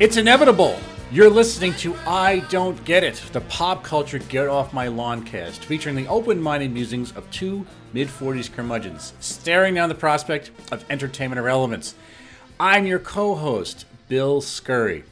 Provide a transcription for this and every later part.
It's inevitable. You're listening to I Don't Get It, the pop culture Get Off My Lawn cast, featuring the open minded musings of two mid 40s curmudgeons staring down the prospect of entertainment irrelevance. I'm your co host, Bill Scurry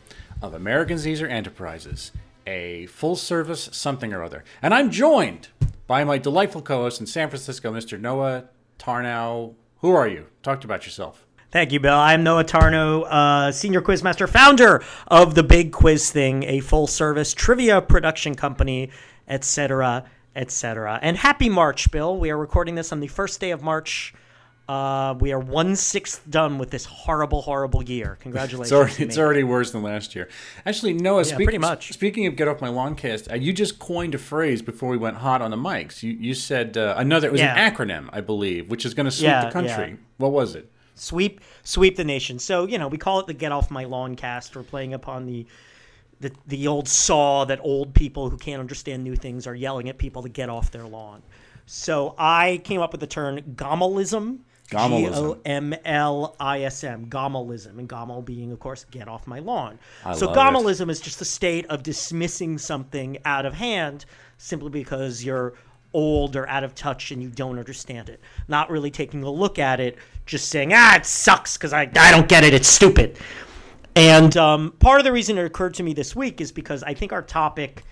of American Caesar Enterprises, a full service something or other. And I'm joined by my delightful co host in San Francisco, Mr. Noah Tarnow. Who are you? Talk about yourself. Thank you, Bill. I'm Noah Tarnow, uh, senior quizmaster, founder of the Big Quiz Thing, a full-service trivia production company, etc., etc. And happy March, Bill. We are recording this on the first day of March. Uh, we are one sixth done with this horrible, horrible year. Congratulations! It's already, it's already worse than last year. Actually, Noah. Yeah, speak- pretty much. Speaking of get off my lawn cast, uh, you just coined a phrase before we went hot on the mics. You you said uh, another. It was Yeah. an acronym, I believe, which is going to sweep Yeah, the country. What was it? Sweep sweep the nation. So you know we call it the get off my lawn cast. We're playing upon the the the old saw that old people who can't understand new things are yelling at people to get off their lawn. So I came up with the term gommelism. G. O M L I S M, and gommel being, of course, get off my lawn. I so it. gommelism is just the state of dismissing something out of hand simply because you're old or out of touch and you don't understand it. Not really taking a look at it, just saying, ah, it sucks because I, I don't get it, it's stupid. And um, part of the reason it occurred to me this week is because I think our topic,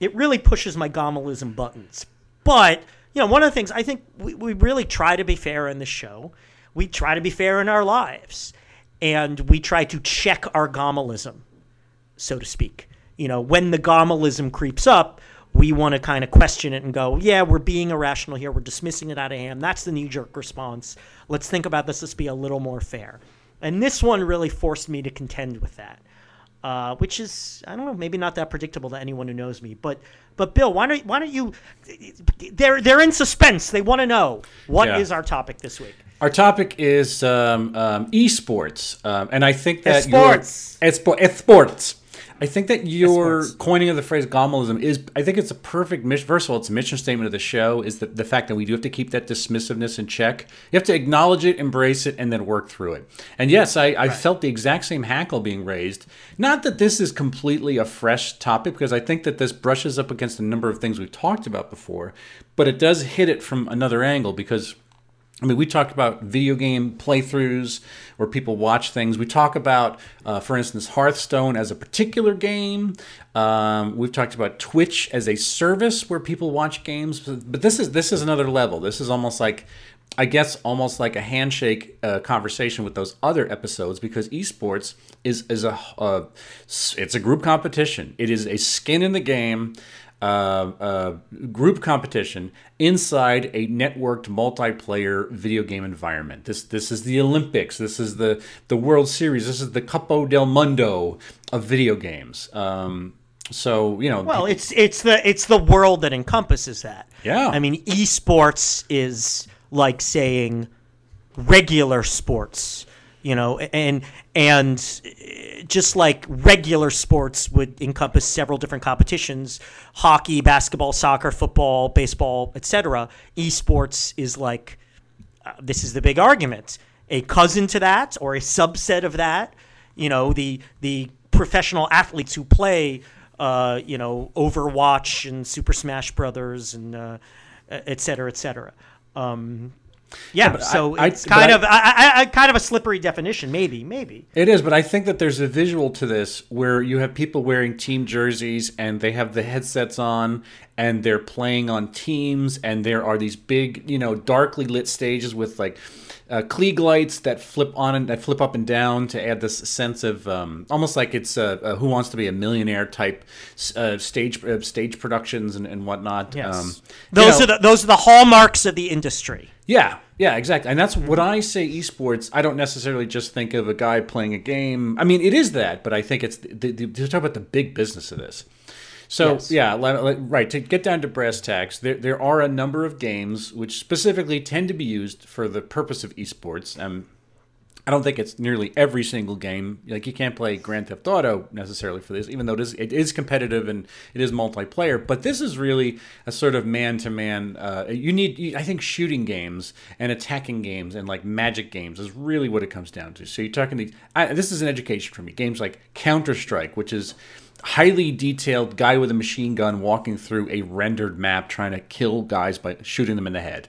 it really pushes my gommelism buttons. But, you know, one of the things I think we, we really try to be fair in the show. We try to be fair in our lives. And we try to check our gommelism so to speak. You know, when the gommelism creeps up, we want to kind of question it and go, yeah, we're being irrational here. We're dismissing it out of hand. That's the knee jerk response. Let's think about this. Let's be a little more fair. And this one really forced me to contend with that, uh, which is, I don't know, maybe not that predictable to anyone who knows me. But, but Bill, why don't, why don't you? They're, they're in suspense. They want to know what is Yeah. our topic this week. Our topic is um, um, esports, um, and I think that Esports. your esports. I think that your coining of the phrase gommelism is. I think it's a perfect mission. First of all, it's a mission statement of the show. Is that the fact that we do have to keep that dismissiveness in check. You have to acknowledge it, embrace it, and then work through it. And yes, I, I felt the exact same hackle being raised. Not that this is completely a fresh topic, because I think that this brushes up against a number of things we've talked about before, but it does hit it from another angle because. I mean, we talk about video game playthroughs where people watch things. We talk about, uh, for instance, Hearthstone as a particular game. Um, we've talked about Twitch as a service where people watch games. But this is this is another level. This is almost like, I guess, almost like a handshake uh, conversation with those other episodes because esports is is a uh, it's a group competition. It is a skin in the game uh, uh, group competition inside a networked multiplayer video game environment. This this is the Olympics. This is the the World Series. This is the Capo del Mundo of video games. Um, so you know, Well, it's it's the it's the world that encompasses that. Yeah. I mean, esports is like saying regular sports, you know, and and just like regular sports would encompass several different competitions, hockey, basketball, soccer, football, baseball, etc. Esports is like uh, this is the big argument. A cousin to that or a subset of that, you know, the the professional athletes who play, uh, you know, Overwatch and Super Smash Brothers and uh, et cetera, et cetera. Um, yeah, but so I- I- it's but kind of I, I, I, kind of a slippery definition, maybe, maybe. It is, but I think that there's a visual to this where you have people wearing team jerseys and they have the headsets on and they're playing on teams and there are these big, you know, darkly lit stages with like uh, Klieg lights that flip on and that flip up and down to add this sense of um, almost like it's a, uh, Who Wants to Be a Millionaire type uh, stage uh, stage productions and, and whatnot. Yes, Um, you those know- are the those are the hallmarks of the industry. Yeah, yeah, exactly. And that's what I say esports, I don't necessarily just think of a guy playing a game. I mean, it is that, but I think it's the, the, to talk about the big business of this. So, Yes. yeah, right. To get down to brass tacks, there, there are a number of games which specifically tend to be used for the purpose of esports. Um, I don't think it's nearly every single game. Like you can't play Grand Theft Auto necessarily for this, even though it is, it is competitive and it is multiplayer. But this is really a sort of man to man. You need, I think, shooting games and attacking games and like magic games is really what it comes down to. So you're talking these. This is an education for me. Games like Counter Strike, which is highly detailed guy with a machine gun walking through a rendered map trying to kill guys by shooting them in the head.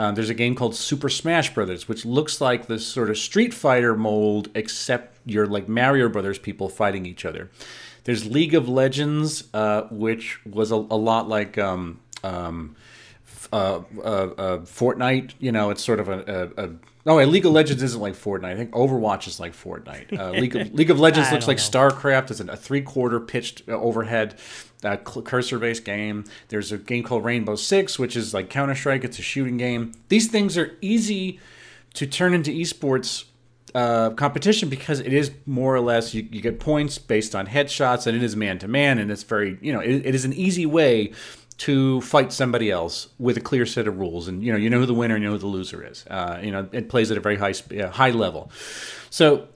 Uh, there's a game called Super Smash Brothers, which looks like this sort of Street Fighter mold, except you're like Mario Brothers people fighting each other. There's League of Legends, uh, which was a, a lot like um, um, uh, uh, uh, Fortnite. You know, it's sort of a, a, a no, League of Legends isn't like Fortnite. I think Overwatch is like Fortnite. Uh, League of League of Legends looks like know. StarCraft. It's a three quarter pitched uh, overhead uh, cursor based game. There's a game called Rainbow Six, which is like Counter Strike. It's a shooting game. These things are easy to turn into esports uh, competition because it is more or less you, you, get points based on headshots and it is man to man and it's very you know it, it is an easy way to fight somebody else with a clear set of rules, and you know you know who the winner, and you know who the loser is. Uh, you know it plays at a very high uh, high level. So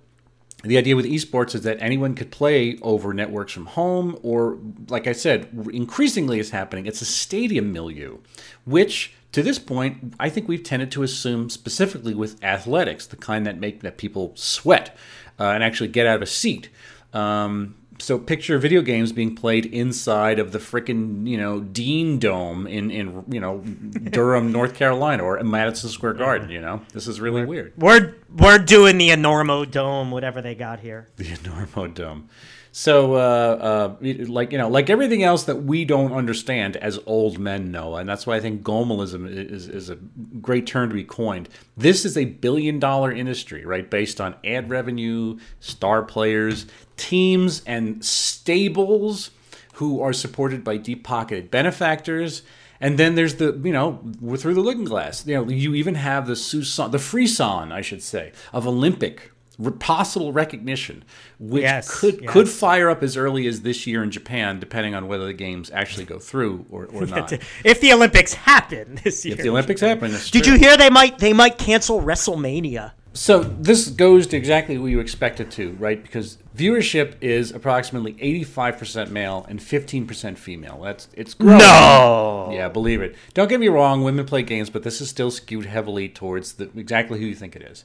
the idea with esports is that anyone could play over networks from home, or like I said, increasingly is happening. It's a stadium milieu, which to this point, I think we've tended to assume specifically with athletics, the kind that make that people sweat uh, and actually get out of a seat. Um, so picture video games being played inside of the freaking you know Dean Dome in in you know Durham, North Carolina, or Madison Square Garden. You know, this is really we're, weird. We're we're doing the Enormo Dome, whatever they got here. The Enormo Dome. So, uh, uh, like you know, like everything else that we don't understand as old men know, and that's why I think Gomalism is is a great term to be coined. This is a billion dollar industry, right? Based on ad revenue, star players, teams, and stables who are supported by deep pocketed benefactors. And then there's the, you know, through the looking glass. You know, you even have the Susan, the frisson, I should say, of Olympic possible recognition, which yes, could yes. could fire up as early as this year in Japan, depending on whether the games actually go through or, or not. if the Olympics happen this year, if the Olympics happen, did you hear they might they might cancel WrestleMania? So this goes to exactly what you expect it to, right? Because viewership is approximately 85% male and 15% female. That's it's growing. No. Yeah, believe it. Don't get me wrong, women play games, but this is still skewed heavily towards the, exactly who you think it is.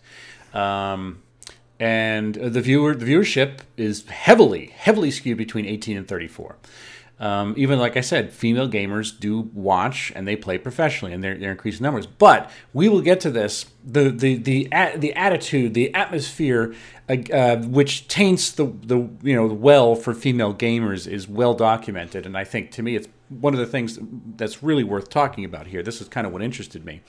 Um, and the viewer the viewership is heavily heavily skewed between 18 and 34 um, even like I said, female gamers do watch and they play professionally, and they're, they're increasing numbers. But we will get to this. The the the the attitude, the atmosphere, uh, uh, which taints the the you know well for female gamers, is well documented, and I think to me it's one of the things that's really worth talking about here. This is kind of what interested me.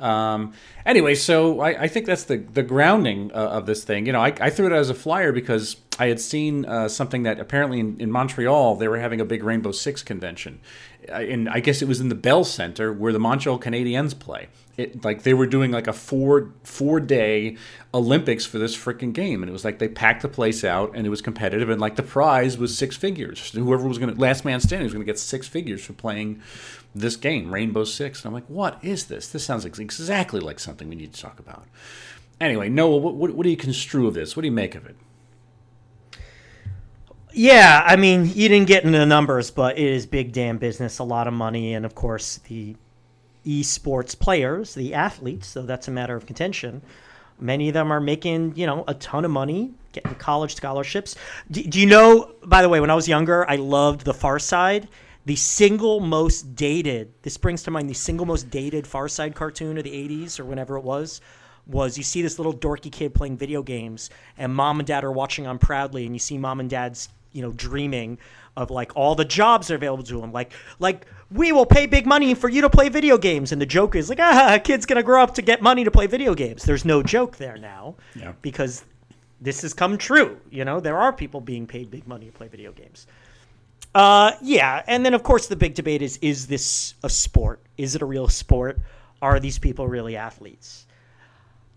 Um, anyway, so I, I, think that's the the grounding uh, of this thing. You know, I, I, threw it as a flyer because I had seen uh, something that apparently in, in, Montreal they were having a big Rainbow Six convention, and I guess it was in the Bell Center where the Montreal Canadiens play. It, like they were doing like a four four day Olympics for this freaking game, and it was like they packed the place out, and it was competitive, and like the prize was six figures. Whoever was going to last man standing was going to get six figures for playing this game, Rainbow Six. And I'm like, what is this? This sounds exactly like something we need to talk about. Anyway, Noah, what, what, what do you construe of this? What do you make of it? Yeah, I mean, you didn't get into the numbers, but it is big damn business, a lot of money, and of course the esports players, the athletes. So that's a matter of contention. Many of them are making, you know, a ton of money, getting college scholarships. Do, do you know? By the way, when I was younger, I loved The Far Side the single most dated this brings to mind the single most dated far side cartoon of the 80s or whenever it was was you see this little dorky kid playing video games and mom and dad are watching on proudly and you see mom and dad's you know dreaming of like all the jobs are available to him like like we will pay big money for you to play video games. And the joke is like ah a kid's gonna grow up to get money to play video games. There's no joke there now yeah. because this has come true you know? There are people being paid big money to play video games uh, yeah, and then of course the big debate is: is this a sport? Is it a real sport? Are these people really athletes?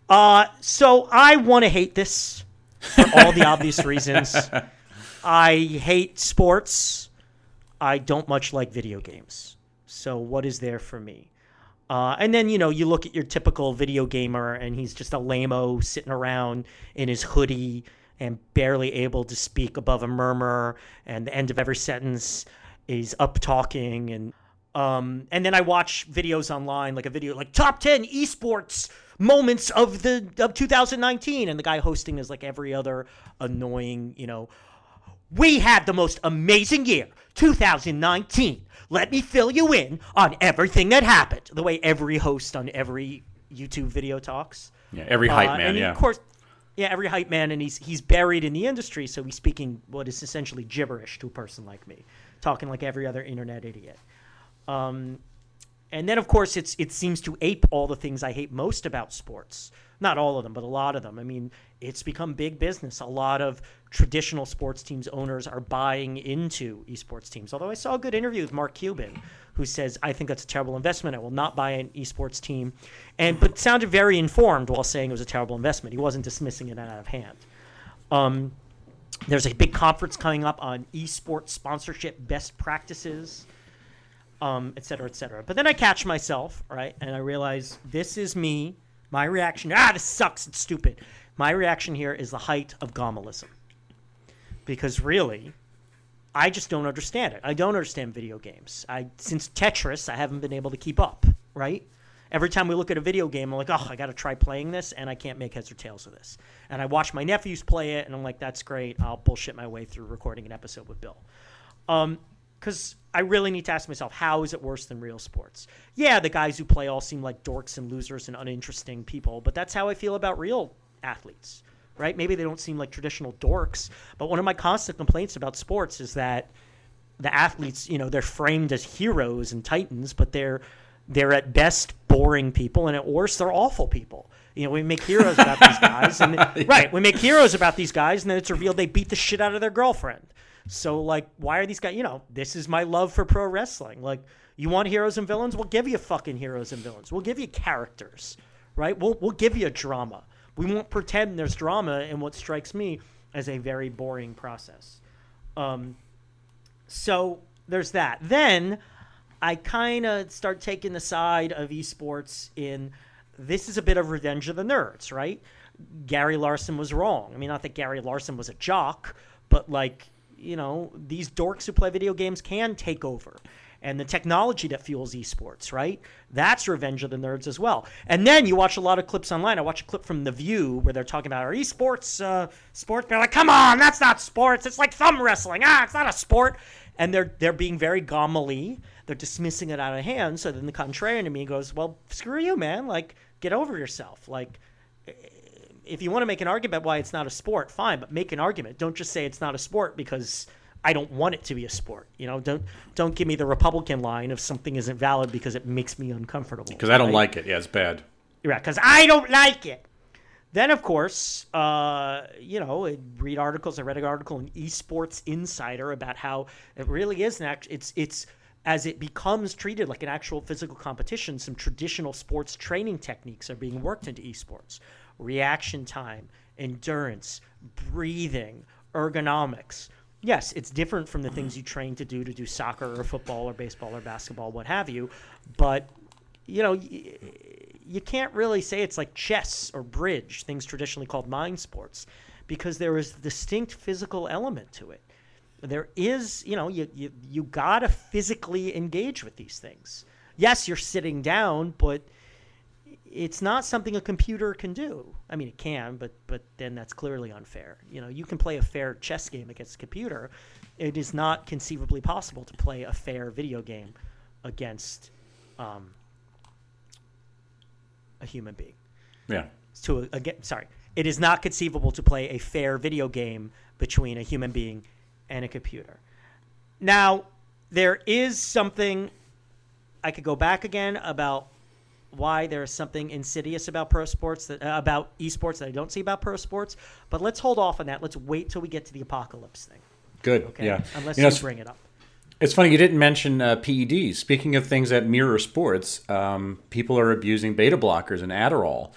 Uh, so I want to hate this for all the obvious reasons. I hate sports. I don't much like video games. So what is there for me? Uh, and then you know you look at your typical video gamer, and he's just a lameo sitting around in his hoodie and barely able to speak above a murmur, and the end of every sentence is up talking and um, and then I watch videos online, like a video like top ten esports moments of the of 2019, and the guy hosting is like every other annoying, you know. We had the most amazing year, 2019. Let me fill you in on everything that happened. The way every host on every YouTube video talks. Yeah, every hype uh, man. And yeah, of course, yeah, every hype man, and he's he's buried in the industry, so he's speaking what is essentially gibberish to a person like me, talking like every other internet idiot. Um, and then, of course, it's it seems to ape all the things I hate most about sports. Not all of them, but a lot of them. I mean, it's become big business. A lot of traditional sports teams owners are buying into esports teams. Although I saw a good interview with Mark Cuban, who says, "I think that's a terrible investment. I will not buy an esports team," and but sounded very informed while saying it was a terrible investment. He wasn't dismissing it out of hand. Um, there's a big conference coming up on esports sponsorship best practices um, et cetera, et cetera. But then I catch myself, right, and I realize this is me. My reaction, ah, this sucks. It's stupid. My reaction here is the height of Gomalism, because really, I just don't understand it. I don't understand video games. I since Tetris, I haven't been able to keep up. Right. Every time we look at a video game, I'm like, oh, I got to try playing this, and I can't make heads or tails of this. And I watch my nephews play it, and I'm like, that's great. I'll bullshit my way through recording an episode with Bill. Um, because I really need to ask myself, how is it worse than real sports? Yeah, the guys who play all seem like dorks and losers and uninteresting people, but that's how I feel about real athletes, right? Maybe they don't seem like traditional dorks, but one of my constant complaints about sports is that the athletes, you know, they're framed as heroes and titans, but they're they're at best boring people, and at worst, they're awful people. You know, we make heroes about these guys, and yeah. right, we make heroes about these guys, and then it's revealed they beat the shit out of their girlfriend so like, why are these guys? You know, this is my love for pro wrestling. Like, you want heroes and villains? We'll give you fucking heroes and villains. We'll give you characters, right? We'll we'll give you a drama. We won't pretend there's drama in what strikes me as a very boring process. Um, so there's that. Then I kind of start taking the side of esports in this is a bit of revenge of the nerds, right? Gary Larson was wrong. I mean, not that Gary Larson was a jock, but like you know, these dorks who play video games can take over. And the technology that fuels esports, right? That's Revenge of the Nerds as well. And then you watch a lot of clips online. I watch a clip from The View where they're talking about our esports uh, sport. They're like, "Come on, that's not sports. It's like thumb wrestling. Ah, it's not a sport." And they're they're being very gomily. They're dismissing it out of hand. So then the contrarian to me goes, "Well, screw you, man. Like, get over yourself. Like, if you want to make an argument why it's not a sport, fine, but make an argument. Don't just say it's not a sport because I don't want it to be a sport. You know, don't don't give me the Republican line if something isn't valid because it makes me uncomfortable. Because I don't right? like it. Yeah, it's bad. Right, because I don't like it. Then, of course, uh, you know, I read articles. I read an article in Esports Insider about how it really is an act. It's it's as it becomes treated like an actual physical competition. Some traditional sports training techniques are being worked into esports reaction time, endurance, breathing, ergonomics. Yes, it's different from the mm-hmm. things you train to do to do soccer or football or baseball or basketball, what have you. But, you know, you, you can't really say it's like chess or bridge, things traditionally called mind sports, because there is a distinct physical element to it. There is, you know, you, you, you got to physically engage with these things. Yes, you're sitting down, but – it's not something a computer can do. I mean, it can, but but then that's clearly unfair. You know, you can play a fair chess game against a computer. It is not conceivably possible to play a fair video game against um, a human being. Yeah. To again, sorry, it is not conceivable to play a fair video game between a human being and a computer. Now, there is something I could go back again about why there's something insidious about pro sports that uh, about esports that I don't see about pro sports. But let's hold off on that. Let's wait till we get to the apocalypse thing. Good. Okay. Yeah. Unless you, know, you bring it up. It's funny you didn't mention uh, PEDs. Speaking of things that mirror sports, um, people are abusing beta blockers and Adderall.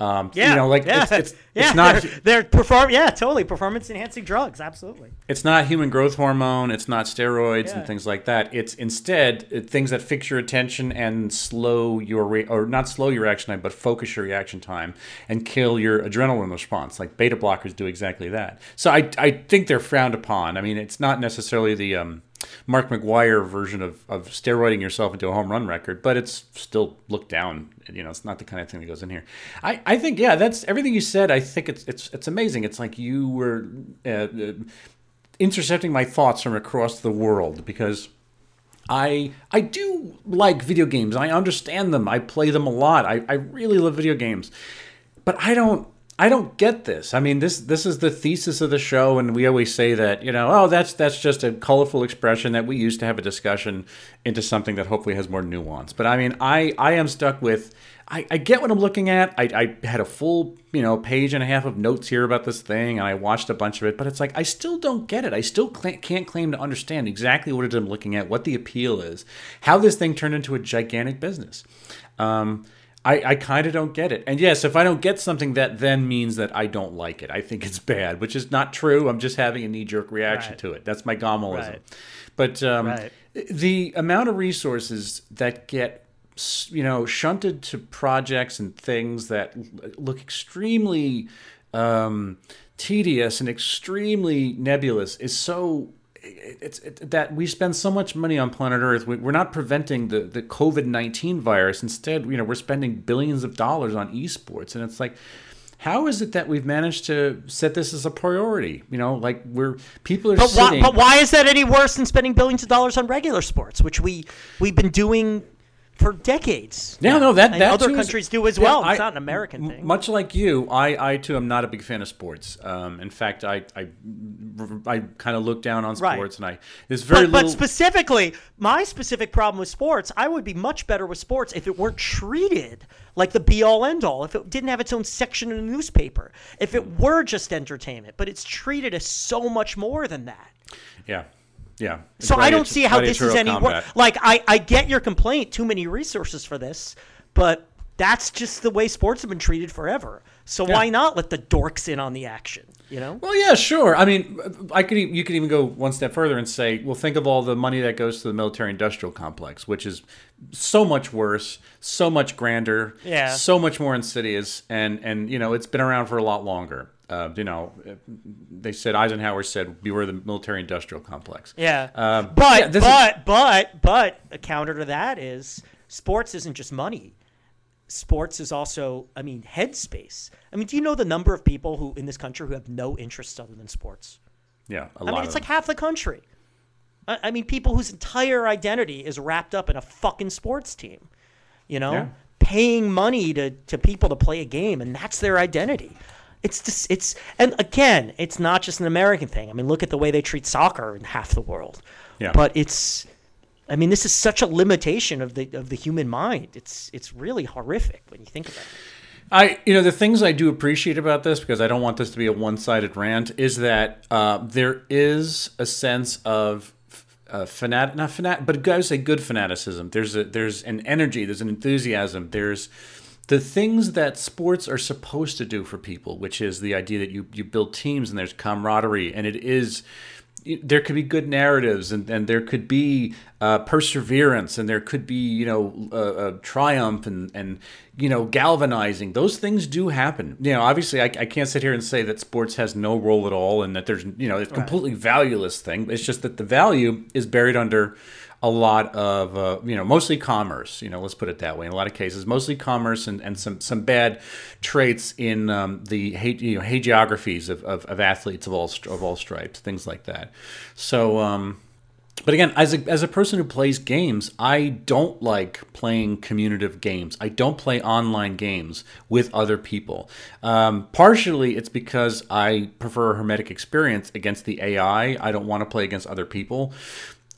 Um, Yeah, you know, like yeah, it's, it's, yeah, it's not They're, they're perform. Yeah, totally. Performance enhancing drugs. Absolutely. it's not human growth hormone. It's not steroids Yeah. and things like that. It's instead uh, things that fix your attention and slow your re- or not slow your reaction time, but focus your reaction time and kill your adrenaline response. Like beta blockers do exactly that. So I I think they're frowned upon. I mean, it's not necessarily the um, Mark McGwire version of, of steroiding yourself into a home run record, but it's still looked down. You know, it's not the kind of thing that goes in here. I, I think, yeah, that's everything you said. I think it's it's it's amazing. It's like you were uh, uh, intercepting my thoughts from across the world because I I do like video games. I understand them. I play them a lot. I, I really love video games. But I don't I don't get this. I mean this this is the thesis of the show and we always say that, you know, oh that's that's just a colorful expression that we use to have a discussion into something that hopefully has more nuance. But I mean I I am stuck with I, I get what I'm looking at. I, I had a full, you know, page and a half of notes here about this thing, and I watched a bunch of it. But it's like I still don't get it. I still cl- can't claim to understand exactly what it is I'm looking at, what the appeal is, how this thing turned into a gigantic business. Um, I, I kind of don't get it. And yes, if I don't get something, that then means that I don't like it. I think it's bad, which is not true. I'm just having a knee jerk reaction Right. to it. That's my Gamelism. Right. But um, Right. the amount of resources that get you know shunted to projects and things that look extremely um, tedious and extremely nebulous is so it's it, that we spend so much money on planet Earth. We, we're not preventing the the COVID nineteen virus. Instead, you know, we're spending billions of dollars on esports, and it's like. How is it that we've managed to set this as a priority? You know, like we're people are But why, but why is that any worse than spending billions of dollars on regular sports, which we we've been doing for decades? Yeah, no, that that other too is- countries do as Yeah, well. I- it's not an American thing. Much like you, I, I too am not a big fan of sports. Um, in fact, I, I, I kind of look down on Right. sports, and I there's very but, but specifically, my specific problem with sports, I would be much better with sports if it weren't treated like the be all end all, if it didn't have its own section in the newspaper, if it were just entertainment, but it's treated as so much more than that. yeah, yeah. So I don't see how this is any worse. Like I, I get your complaint, too many resources for this, but that's just the way sports have been treated forever. So why not let the dorks in on the action? You know? Well, yeah, sure. I mean, I could you could even go one step further and say, well, think of all the money that goes to the military-industrial complex, which is so much worse, so much grander, Yeah. so much more insidious, and and you know, it's been around for a lot longer. Uh, you know, they said Eisenhower said, "Beware the military-industrial complex." Yeah. Um, but yeah, this is- but but but a counter to that is sports isn't just money. Sports is also, I mean, headspace. I mean, do you know the number of people who in this country who have no interests other than sports? Yeah, a I mean, it's them. like half the country. I, I mean, people whose entire identity is wrapped up in a fucking sports team. You know, Yeah. paying money to to people to play a game, and that's their identity. It's just it's and again, it's not just an American thing. I mean, look at the way they treat soccer in half the world. Yeah. But it's, I mean, this is such a limitation of the of the human mind. It's it's really horrific when you think about it. I, you know, the things I do appreciate about this, because I don't want this to be a one-sided rant, is that uh, there is a sense of uh, fanat, not fanat, but I would say good fanaticism. There's a, there's an energy, there's an enthusiasm, there's the things that sports are supposed to do for people, which is the idea that you you build teams and there's camaraderie, and it is there could be good narratives and, and there could be uh, perseverance and there could be you know uh, uh, triumph and and you know galvanizing. Those things do happen. You know obviously I, I can't sit here and say that sports has no role at all and that there's you know it's a completely valueless thing. It's just that the value is buried under a lot of uh, you know mostly commerce you know let's put it that way in a lot of cases mostly commerce and, and some some bad traits in um, the you know hagiographies of, of, of athletes of all of all stripes things like that so um, but again, as a, as a person who plays games, I don't like playing communicative games. I don't play online games with other people. Um, partially, it's because I prefer a hermetic experience against the AI. I don't want to play against other people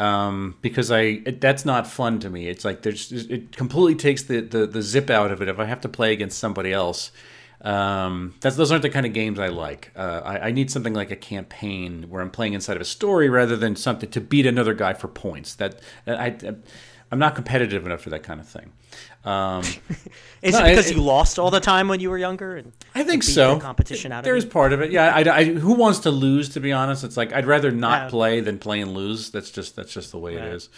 um, because I it, that's not fun to me. It's like there's it completely takes the, the the zip out of it if I have to play against somebody else. Um, that's those aren't the kind of games I like. Uh, I, I need something like a campaign where I'm playing inside of a story rather than something to beat another guy for points. That I. I I'm not competitive enough for that kind of thing. Um, Is No, it because it- you lost all the time when you were younger? And I think so. competition out There's part of it. Yeah. I, I- who wants to lose? To be honest, it's like I'd rather not play than play and lose. That's just that's just the way it is.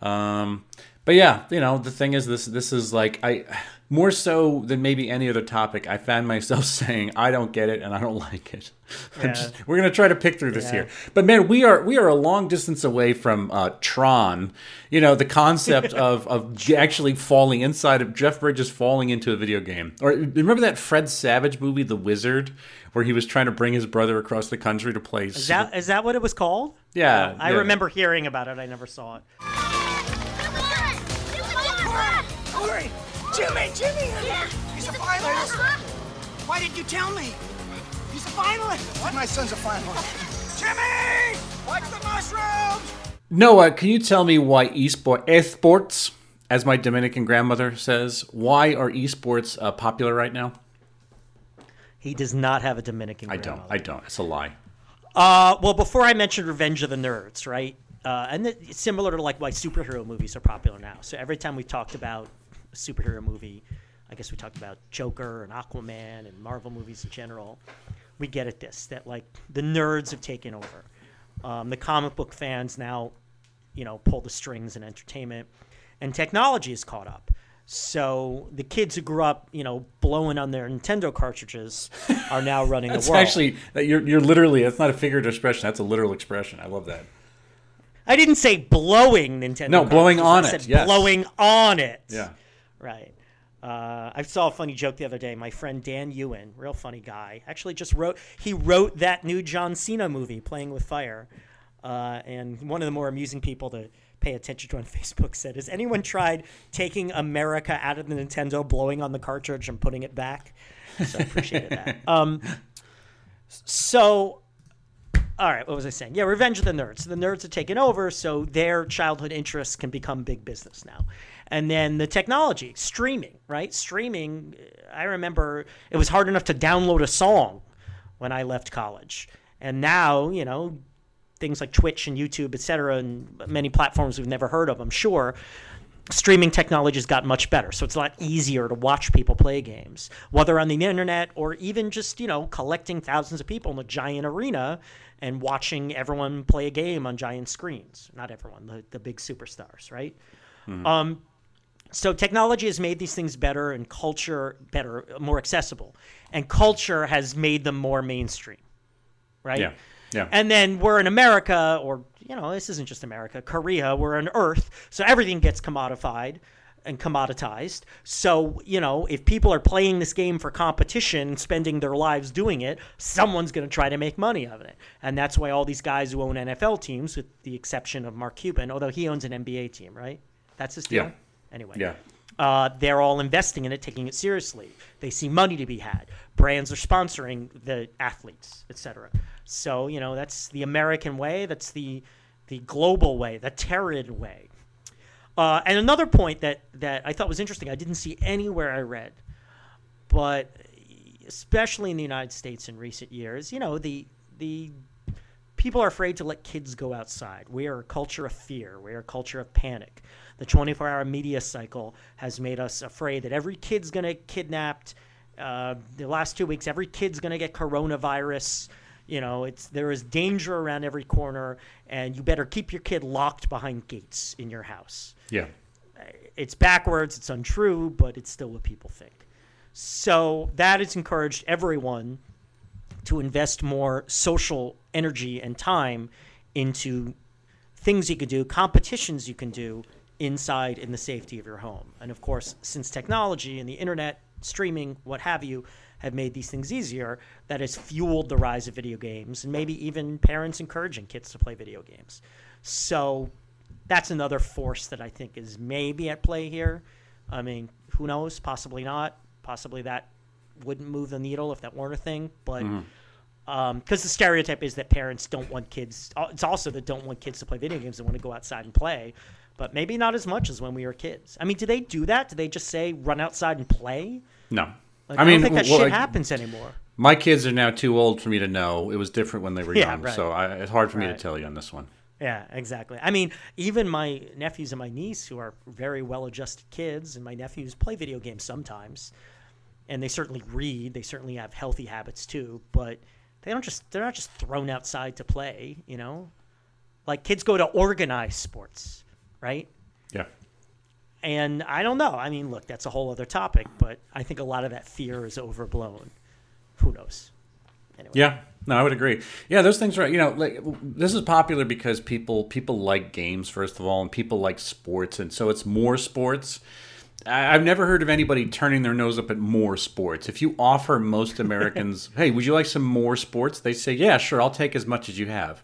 Um, but yeah, you know, the thing is, this this is like I more so than maybe any other topic. I found myself saying I don't get it and I don't like it. Yeah. just- we're gonna try to pick through this Yeah. here, but man, we are we are a long distance away from uh, Tron. You know, the concept of of actually falling inside of Jeff Bridges falling into a video game. Or remember that Fred Savage movie, The Wizard, where he was trying to bring his brother across the country to play. Is that is that what it was called? Yeah, Uh, I yeah. remember hearing about it. I never saw it. Hurry! Jimmy! Jimmy! He's a finalist! Why didn't you tell me? He's a finalist! What? My son's a finalist. Jimmy! Watch the mushrooms! Noah, can you tell me why esport esports, as my Dominican grandmother says, why are esports uh, popular right now? He does not have a Dominican. I don't. I don't. It's a lie. Uh, well, before I mentioned Revenge of the Nerds, right? Uh, and it- it's similar to like why superhero movies are popular now. So every time we talked about a superhero movie, I guess we talked about Joker and Aquaman and Marvel movies in general. We get at this that like the nerds have taken over. Um, the comic book fans now, you know, pull the strings in entertainment, and technology has caught up. So the kids who grew up, you know, blowing on their Nintendo cartridges are now running the world. actually you're you're literally. That's not a figurative expression. That's a literal expression. I love that. I didn't say blowing Nintendo. No, blowing on it, yes. blowing on it. Yeah. Right. Uh, I saw a funny joke the other day. My friend Dan Ewen, real funny guy, actually just wrote. He wrote that new John Cena movie, Playing with Fire. Uh, and one of the more amusing people to pay attention to on Facebook said, "Has anyone tried taking America out of the Nintendo, blowing on the cartridge, and putting it back?" So I appreciated that. Um, so all right, what was I saying? Yeah, Revenge of the Nerds. The nerds have taken over, so their childhood interests can become big business now. And then the technology, streaming, right? Streaming, I remember it was hard enough to download a song when I left college. And now, you know, things like Twitch and YouTube, et cetera, and many platforms we've never heard of, I'm sure, streaming technology has gotten much better. So it's a lot easier to watch people play games, whether on the internet or even just, you know, collecting thousands of people in a giant arena and watching everyone play a game on giant screens. Not everyone, the, the big superstars, right? Um, so technology has made these things better and culture better, more accessible. And culture has made them more mainstream, right? Yeah. Yeah. And then we're in America, or, you know, this isn't just America, Korea, we're on Earth. So everything gets commodified and commoditized. So, you know, if people are playing this game for competition spending their lives doing it, someone's going to try to make money of it. And that's why all these guys who own NFL teams, with the exception of Mark Cuban, although he owns an NBA team, right? That's his deal? Yeah. Anyway yeah. uh, they're all investing in it, taking it seriously. They see money to be had. Brands are sponsoring the athletes, etc. So you know that's the American way. That's the the global way, the Terrid way. Uh, and another point that that I thought was interesting, I didn't see anywhere I read, but especially in the United States in recent years, you know the the people are afraid to let kids go outside. We are a culture of fear. We are a culture of panic. The 24 hour media cycle has made us afraid that every kid's going to get kidnapped. Uh, the last two weeks, every kid's going to get coronavirus. You know, it's there is danger around every corner, and you better keep your kid locked behind gates in your house Yeah. it's backwards, it's untrue, but it's still what people think. So that has encouraged everyone to invest more social energy and time into things you can do, competitions you can do inside in the safety of your home. And of course, since technology and the internet, streaming, what have you, have made these things easier, that has fueled the rise of video games and maybe even parents encouraging kids to play video games. So that's another force that I think is maybe at play here. I mean, who knows? Possibly not. Possibly that wouldn't move the needle if that weren't a thing. But because the stereotype is that parents don't want kids. uh, It's also that don't want kids to play video games. They want to go outside and play. But maybe not as much as when we were kids. I mean, do they do that? Do they just say run outside and play? No. Like, I I, mean, don't think that well, shit like, happens anymore. my kids are now too old for me to know. It was different when they were Yeah, young, right. so I, it's hard for me to tell you on this one. Yeah, exactly. I mean, even my nephews and my niece, who are very well-adjusted kids, and my nephews play video games sometimes, and they certainly read. They certainly have healthy habits too, but they don't just they're not just thrown outside to play. You know, like kids go to organized sports, right? Yeah. And I don't know. I mean, look, that's a whole other topic, but I think a lot of that fear is overblown. Who knows? Anyway. Yeah, no, I would agree. Yeah, those things are you know like this is popular because people people like games first of all, and people like sports, and so it's more sports. I've never heard of anybody turning their nose up at more sports. If you offer most Americans, hey, would you like some more sports? They say, yeah, sure, I'll take as much as you have.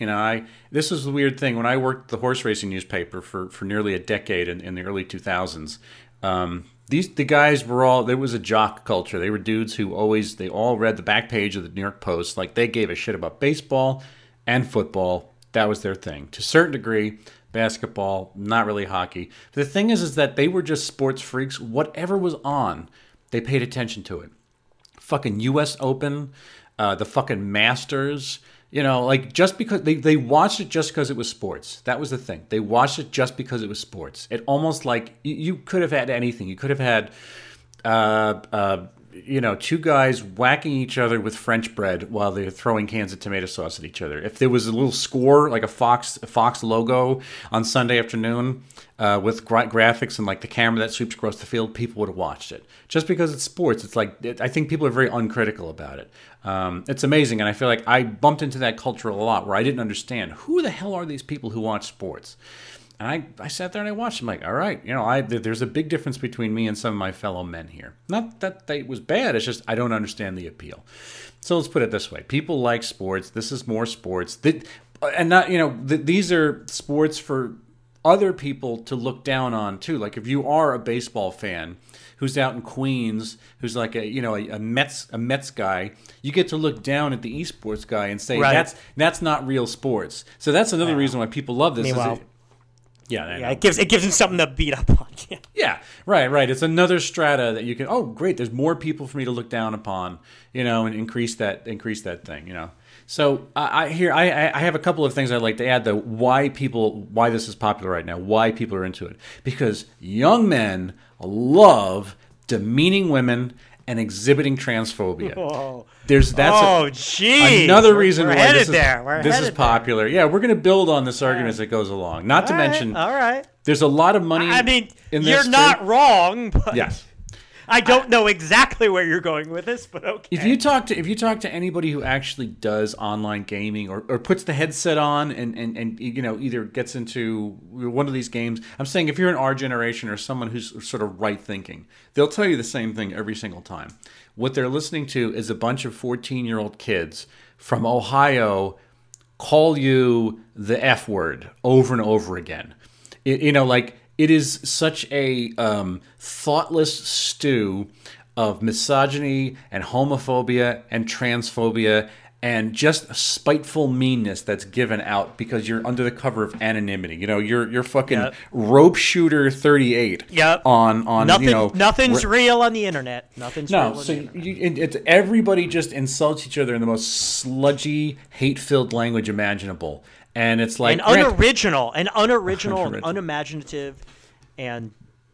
You know, I this is the weird thing. When I worked the horse racing newspaper for, for nearly a decade in, in the early 2000s, um, these the guys were all there was a jock culture. They were dudes who always they all read the back page of the New York Post like they gave a shit about baseball and football. That was their thing to a certain degree. Basketball, not really hockey. But the thing is, is that they were just sports freaks. Whatever was on, they paid attention to it. Fucking U.S. Open, uh, the fucking Masters you know, like just because they, they watched it just because it was sports. That was the thing. They watched it just because it was sports. It almost like you, you could have had anything. You could have had, uh, uh, you know, two guys whacking each other with French bread while they're throwing cans of tomato sauce at each other. If there was a little score, like a Fox Fox logo on Sunday afternoon uh, with gra- graphics and like the camera that sweeps across the field, people would have watched it. Just because it's sports, it's like it, I think people are very uncritical about it. Um, it's amazing, and I feel like I bumped into that culture a lot where I didn't understand who the hell are these people who watch sports. And I, I sat there and I watched. I'm like, all right, you know, I there's a big difference between me and some of my fellow men here. Not that they was bad. It's just I don't understand the appeal. So let's put it this way: people like sports. This is more sports. That, and not you know th- these are sports for other people to look down on too. Like if you are a baseball fan who's out in Queens, who's like a you know a, a Mets a Mets guy, you get to look down at the esports guy and say Right. that's that's not real sports. So that's another reason why people love this. is Meanwhile- it- yeah, Yeah, it gives it gives him something to beat up on. Yeah. Yeah, right, right. It's another strata that you can. Oh, great! There's more people for me to look down upon, you know, and increase that increase that thing, you know. So I I here I I I have a couple of things I'd like to add though. Why people why this is popular right now? Why people are into it? Because young men love demeaning women and exhibiting transphobia. Oh, There's that's a- oh, geez. another reason we're why this is, this is headed there. popular. Yeah, we're going to build on this argument as it goes along. Not to All right, mention, all right. there's a lot of money. I mean, in you're this too. not wrong, but Yes. I don't know exactly where you're going with this, but okay. If you talk to if you talk to anybody who actually does online gaming or, or puts the headset on and, and, and you know either gets into one of these games, I'm saying if you're in our generation or someone who's sort of right thinking, they'll tell you the same thing every single time. What they're listening to is a bunch of 14 year old kids from Ohio call you the F word over and over again. It, you know, like it is such a um, thoughtless stew of misogyny and homophobia and transphobia and just spiteful meanness that's given out because you're under the cover of anonymity. You know, you're you're fucking Yep. rope shooter 38 Yep. on on Nothing, you know nothing's re- real on the internet. Nothing's real no, on so the you, it, it's everybody just insults each other in the most sludgy, hate-filled language imaginable, and it's like and unoriginal, and unoriginal, and unimaginative, and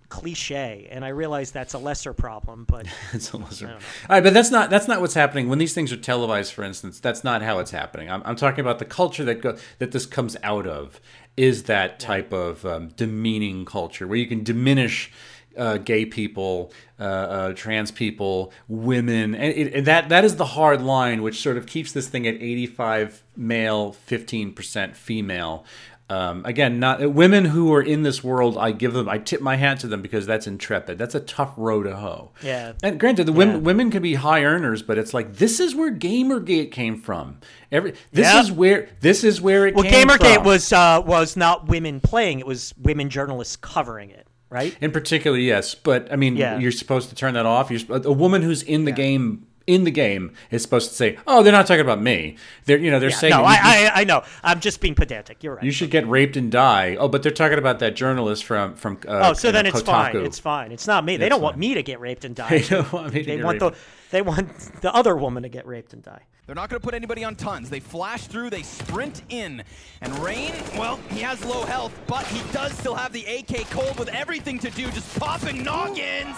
cliche. And I realize that's a lesser problem, but it's a lesser. All right, but that's not that's not what's happening when these things are televised. For instance, that's not how it's happening. I'm, I'm talking about the culture that go, that this comes out of is that type of um, demeaning culture where you can diminish. Uh, gay people, uh, uh, trans people, women, and, it, and that that is the hard line, which sort of keeps this thing at 85 male, 15% female. Um, again, not women who are in this world. I give them, I tip my hat to them because that's intrepid. That's a tough row to hoe. Yeah. And granted, the women Yeah. women can be high earners, but it's like this is where GamerGate came from. Every this is where this is where it well, came GamerGate from. was uh, was not women playing; it was women journalists covering it, right? in particular, yes. But I mean, Yeah. you're supposed to turn that off. You're, a woman who's in the game in the game is supposed to say, "Oh, they're not talking about me. They're you know they're Yeah, saying no, I, I I know. I'm just being pedantic. You're right. you should get raped and die. Oh, but they're talking about that journalist from from. Uh, Oh, so you know, then it's fine. It's fine. It's not me. They It's don't want me to get raped and die. They don't want me to They get want raped. the they want the other woman to get raped and die. They're not going to put anybody on tons. They flash through, they sprint in. And Rain, well, he has low health, but he does still have the AK cold with everything to do, just popping noggins.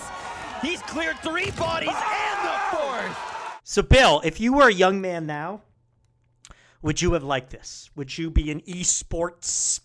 He's cleared three bodies and the fourth. So, Bill, if you were a young man now, would you have liked this? Would you be an esports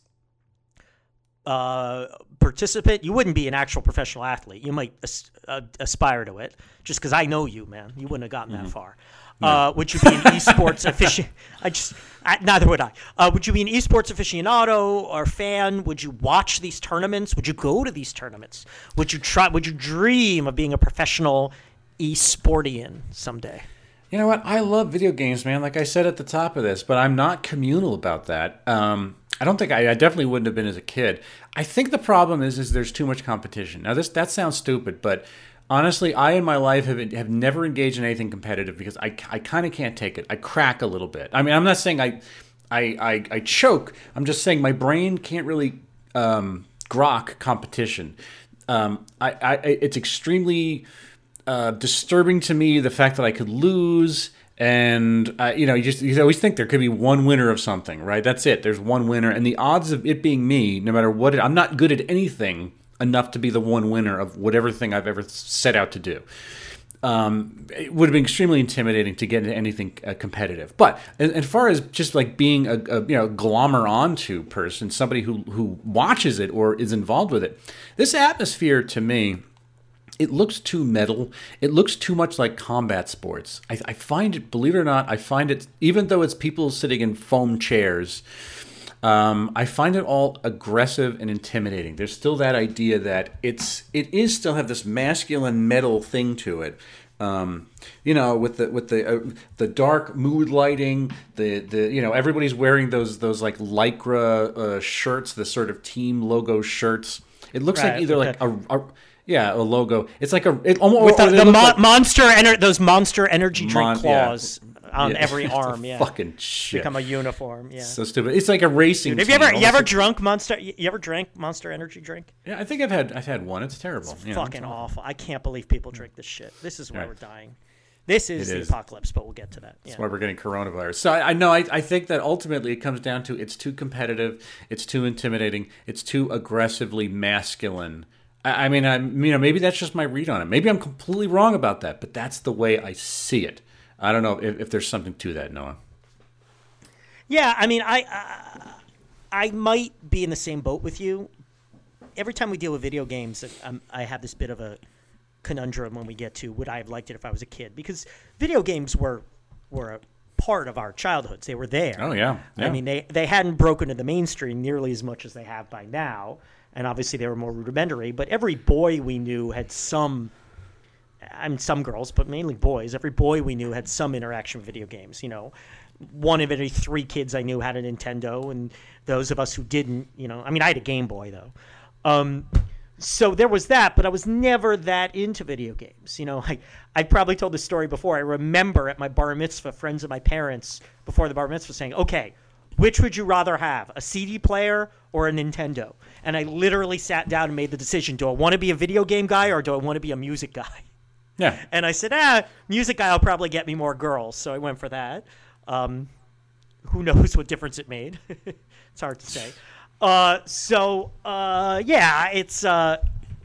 uh, participant? You wouldn't be an actual professional athlete. You might as- uh, aspire to it, just because I know you, man. You wouldn't have gotten that far. Uh, would you be an esports aficionado? I just I, neither would I. Uh, would you be an esports aficionado or fan? Would you watch these tournaments? Would you go to these tournaments? Would you try? Would you dream of being a professional esportian someday? You know what? I love video games, man. Like I said at the top of this, but I'm not communal about that. Um, I don't think I, I definitely wouldn't have been as a kid. I think the problem is, is there's too much competition. Now this that sounds stupid, but honestly, I in my life have have never engaged in anything competitive because I, I kind of can't take it. I crack a little bit. I mean, I'm not saying I I I, I choke. I'm just saying my brain can't really um, grok competition. Um, I, I it's extremely uh, disturbing to me the fact that I could lose. And uh, you know, you just you always think there could be one winner of something, right? That's it. There's one winner, and the odds of it being me, no matter what, it, I'm not good at anything enough to be the one winner of whatever thing I've ever set out to do. Um, it would have been extremely intimidating to get into anything uh, competitive. But as, far as just like being a, a you know glommer onto person, somebody who who watches it or is involved with it, this atmosphere to me it looks too metal. It looks too much like combat sports. I, I, find it, believe it or not, I find it, even though it's people sitting in foam chairs, um, I find it all aggressive and intimidating. There's still that idea that it's, it is still have this masculine metal thing to it. Um, you know, with the with the uh, the dark mood lighting, the the you know everybody's wearing those those like lycra uh, shirts, the sort of team logo shirts. It looks Right, like either like a, a yeah, a logo. It's like a it almost With the, the mon- like monster ener- those monster energy drink Mon- yeah. On Yeah. every arm. Yeah, fucking shit. become a uniform. Yeah. so stupid. It's like a racing. Have you ever you ever almost drunk monster? You ever drank Monster Energy drink? yeah, I think I've had I've had one. It's terrible. Yeah, Fucking it's awful. I can't believe people hmm. drink this shit. This is why Right. we're dying. This is It the is. apocalypse, but we'll get to that. Yeah. That's why we're getting coronavirus. So I, I know I, I think that ultimately it comes down to it's too competitive, it's too intimidating, it's too aggressively masculine. I, I mean, I you know maybe that's just my read on it. Maybe I'm completely wrong about that, but that's the way I see it. I don't know if, if there's something to that, Noah. Yeah, I mean, I, I I might be in the same boat with you. Every time we deal with video games, um, I have this bit of a conundrum when we get to would I have liked it if I was a kid? Because video games were were a part of our childhoods. They were there. Oh yeah, I mean, they they hadn't broken into the mainstream nearly as much as they have by now, and obviously they were more rudimentary. But every boy we knew had some. I mean, some girls, but mainly boys. Every boy we knew had some interaction with video games. You know, one of every three kids I knew had a Nintendo, and those of us who didn't, you know, I mean, I had a Game Boy though. Um, so there was that, but I was never that into video games. You know, I I probably told this story before. I remember at my bar mitzvah, friends of my parents before the bar mitzvah saying, "Okay, which would you rather have, a CD player or a Nintendo?" And I literally sat down and made the decision: Do I want to be a video game guy or do I want to be a music guy? Yeah. And I said, ah, music guy will probably get me more girls. So I went for that. Um, who knows what difference it made? it's hard to say. Uh, so, uh, yeah, it's. Uh,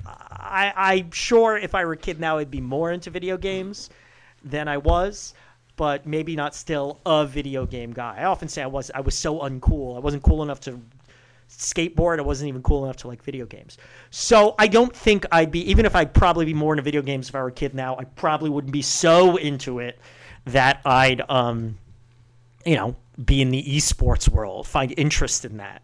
I, I'm sure if I were a kid now, I'd be more into video games than I was, but maybe not still a video game guy. I often say I was. I was so uncool. I wasn't cool enough to skateboard. I wasn't even cool enough to like video games. So I don't think I'd be, even if I'd probably be more into video games if I were a kid now, I probably wouldn't be so into it that I'd, um, you know, be in the esports world, find interest in that.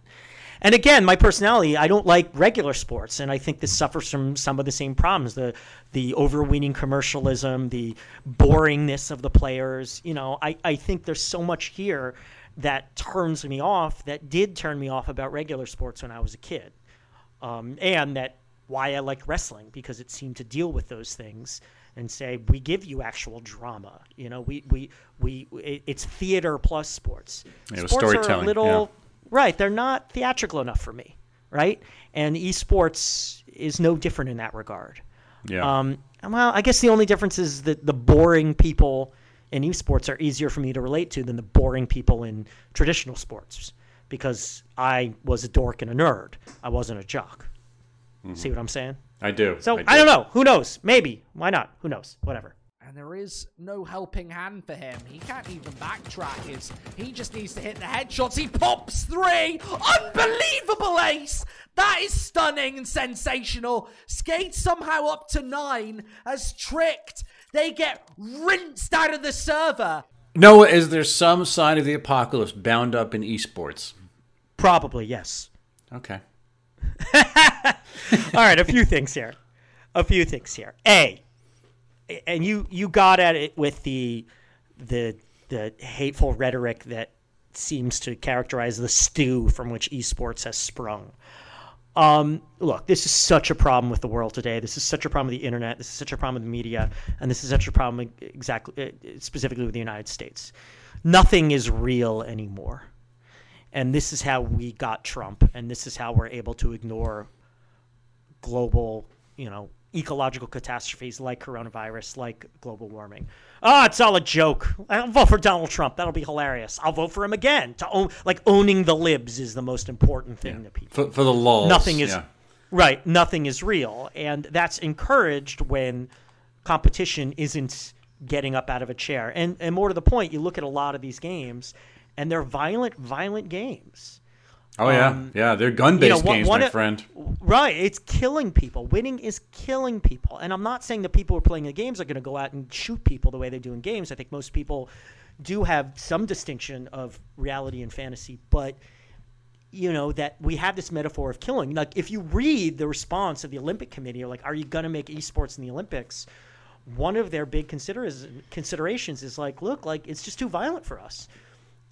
And again, my personality, I don't like regular sports, and I think this suffers from some of the same problems the the overweening commercialism, the boringness of the players. You know, I, I think there's so much here that turns me off, that did turn me off about regular sports when I was a kid. Um, and that why I like wrestling, because it seemed to deal with those things and say, we give you actual drama. You know, we, we, we, it- it's theater plus sports. It was sports are a storytelling, little, yeah. right, they're not theatrical enough for me, right? And esports is no different in that regard. Yeah. Um, well, I guess the only difference is that the boring people in esports are easier for me to relate to than the boring people in traditional sports because I was a dork and a nerd. I wasn't a jock. Mm-hmm. See what I'm saying? I do. So do. I don't know. Who knows? Maybe. Why not? Who knows? Whatever. And there is no helping hand for him. He can't even backtrack. His, he just needs to hit the headshots. He pops three. Unbelievable ace. That is stunning and sensational. Skate somehow up to nine as tricked. They get rinsed out of the server. Noah, is there some sign of the apocalypse bound up in esports? Probably yes. Okay. All right, a few things here. A few things here. A, and you you got at it with the the the hateful rhetoric that seems to characterize the stew from which esports has sprung. Um, look, this is such a problem with the world today. This is such a problem with the internet. This is such a problem with the media, and this is such a problem exactly specifically with the United States. Nothing is real anymore, and this is how we got Trump, and this is how we're able to ignore global, you know, ecological catastrophes like coronavirus, like global warming. Oh, it's all a joke. I'll vote for Donald Trump. That'll be hilarious. I'll vote for him again. To own, like owning the libs is the most important thing to people. For, for the lulls. Nothing is yeah. right. Nothing is real, and that's encouraged when competition isn't getting up out of a chair. And and more to the point, you look at a lot of these games, and they're violent, violent games. Oh yeah, Um, yeah. They're gun-based you know, one- games, one my friend. Right, it's killing people. Winning is killing people. And I'm not saying the people who are playing the games are going to go out and shoot people the way they do in games. I think most people do have some distinction of reality and fantasy, but you know that we have this metaphor of killing. Like if you read the response of the Olympic Committee, like, are you going to make esports in the Olympics? One of their big considers considerations is like, look, like it's just too violent for us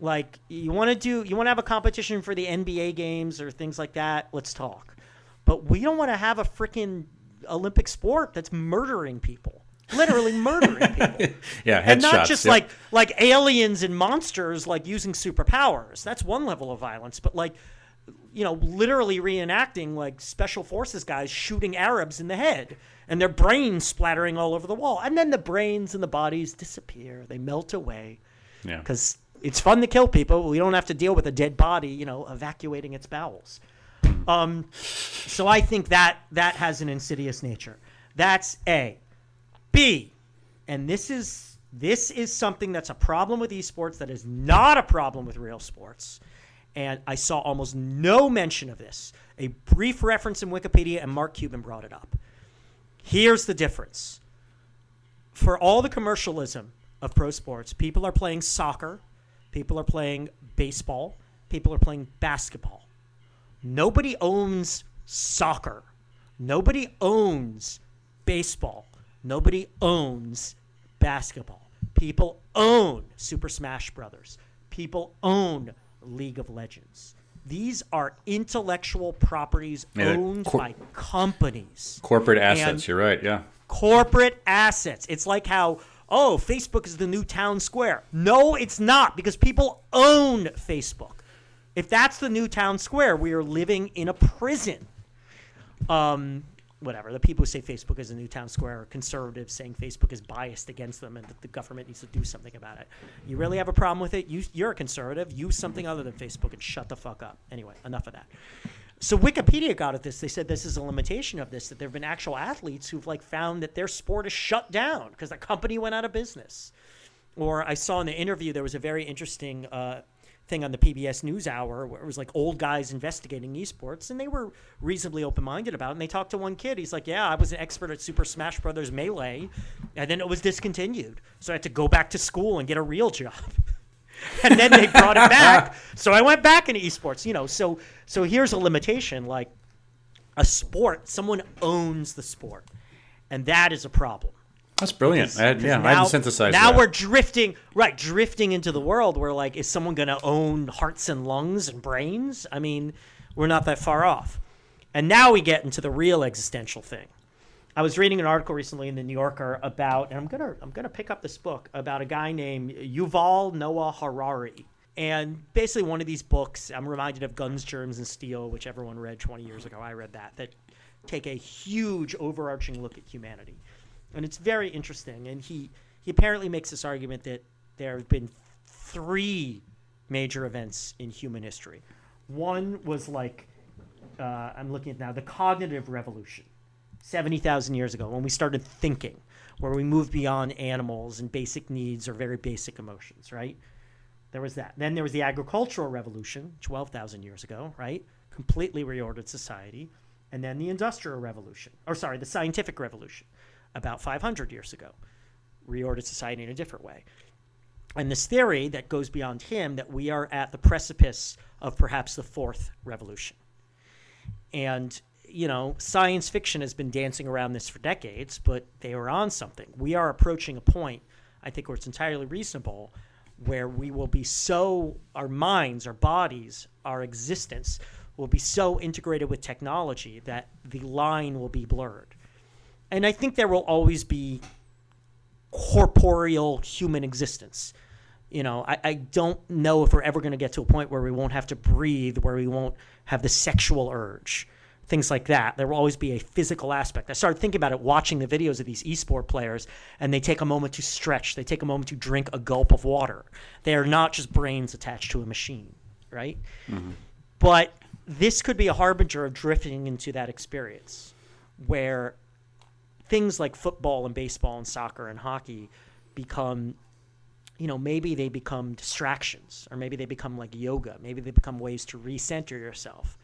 like you want to do you want to have a competition for the NBA games or things like that let's talk. But we don't want to have a freaking Olympic sport that's murdering people. Literally murdering people. Yeah, headshots. and not just yep. like like aliens and monsters like using superpowers. That's one level of violence. But like you know literally reenacting like special forces guys shooting arabs in the head and their brains splattering all over the wall. And then the brains and the bodies disappear. They melt away. Yeah. because it's fun to kill people. We don't have to deal with a dead body, you know, evacuating its bowels. Um, so I think that that has an insidious nature. That's A. B. And this is this is something that's a problem with esports that is not a problem with real sports. And I saw almost no mention of this. A brief reference in Wikipedia, and Mark Cuban brought it up. Here's the difference. For all the commercialism of pro sports, people are playing soccer, people are playing baseball, people are playing basketball. Nobody owns soccer. Nobody owns baseball. Nobody owns basketball. People own Super Smash Brothers. People own League of Legends. These are intellectual properties Yeah, owned cor- by companies Corporate assets. and- you're right. Yeah. corporate assets. It's like how, oh, Facebook is the new town square. No, it's not because people own Facebook. If that's the new town square, we are living in a prison. Um, whatever. The people who say Facebook is a new town square are conservatives saying Facebook is biased against them and that the government needs to do something about it. You really have a problem with it? You, you're a conservative. Use something other than Facebook and shut the fuck up. Anyway, enough of that. So Wikipedia got at this. They said this is a limitation of this that there have been actual athletes who've like found that their sport is shut down because the company went out of business. Or I saw in the interview there was a very interesting uh, thing on the PBS NewsHour where it was like old guys investigating esports, and they were reasonably open minded about it. And they talked to one kid. He's like, "Yeah, I was an expert at Super Smash Brothers Melee, and then it was discontinued, so I had to go back to school and get a real job." and then they brought it back. So I went back into esports. You know, so so here's a limitation: like a sport, someone owns the sport, and that is a problem. That's brilliant. I had, yeah, I now- hadn't synthesized Now that. we're drifting, right? Drifting into the world where, like, is someone going to own hearts and lungs and brains? I mean, we're not that far off. And now we get into the real existential thing. I was reading an article recently in the New Yorker about, and I'm gonna I'm gonna pick up this book about a guy named Yuval Noah Harari. And basically, one of these books, I'm reminded of Guns, Germs, and Steel, which everyone read 20 years ago. I read that. That take a huge overarching look at humanity and it's very interesting. And he he apparently makes this argument that there have been three major events in human history. One was like, uh, I'm looking at now, the cognitive revolution, 70,000 years ago, when we started thinking, where we moved beyond animals and basic needs or very basic emotions, right? There was that. Then there was the agricultural revolution, 12,000 years ago, right? Completely reordered society. And then the industrial revolution, or sorry, the scientific revolution, about 500 years ago, reordered society in a different way. And this theory that goes beyond him that we are at the precipice of perhaps the fourth revolution. And, you know, science fiction has been dancing around this for decades, but they were on something. We are approaching a point, I think, where it's entirely reasonable where we will be so, our minds, our bodies, our existence will be so integrated with technology that the line will be blurred. And I think there will always be corporeal human existence. You know, I, I don't know if we're ever going to get to a point where we won't have to breathe, where we won't have the sexual urge, things like that. There will always be a physical aspect. I started thinking about it watching the videos of these esport players, and they take a moment to stretch, they take a moment to drink a gulp of water. They are not just brains attached to a machine, right? Mm-hmm. But this could be a harbinger of drifting into that experience where things like football and baseball and soccer and hockey become you know maybe they become distractions or maybe they become like yoga maybe they become ways to recenter yourself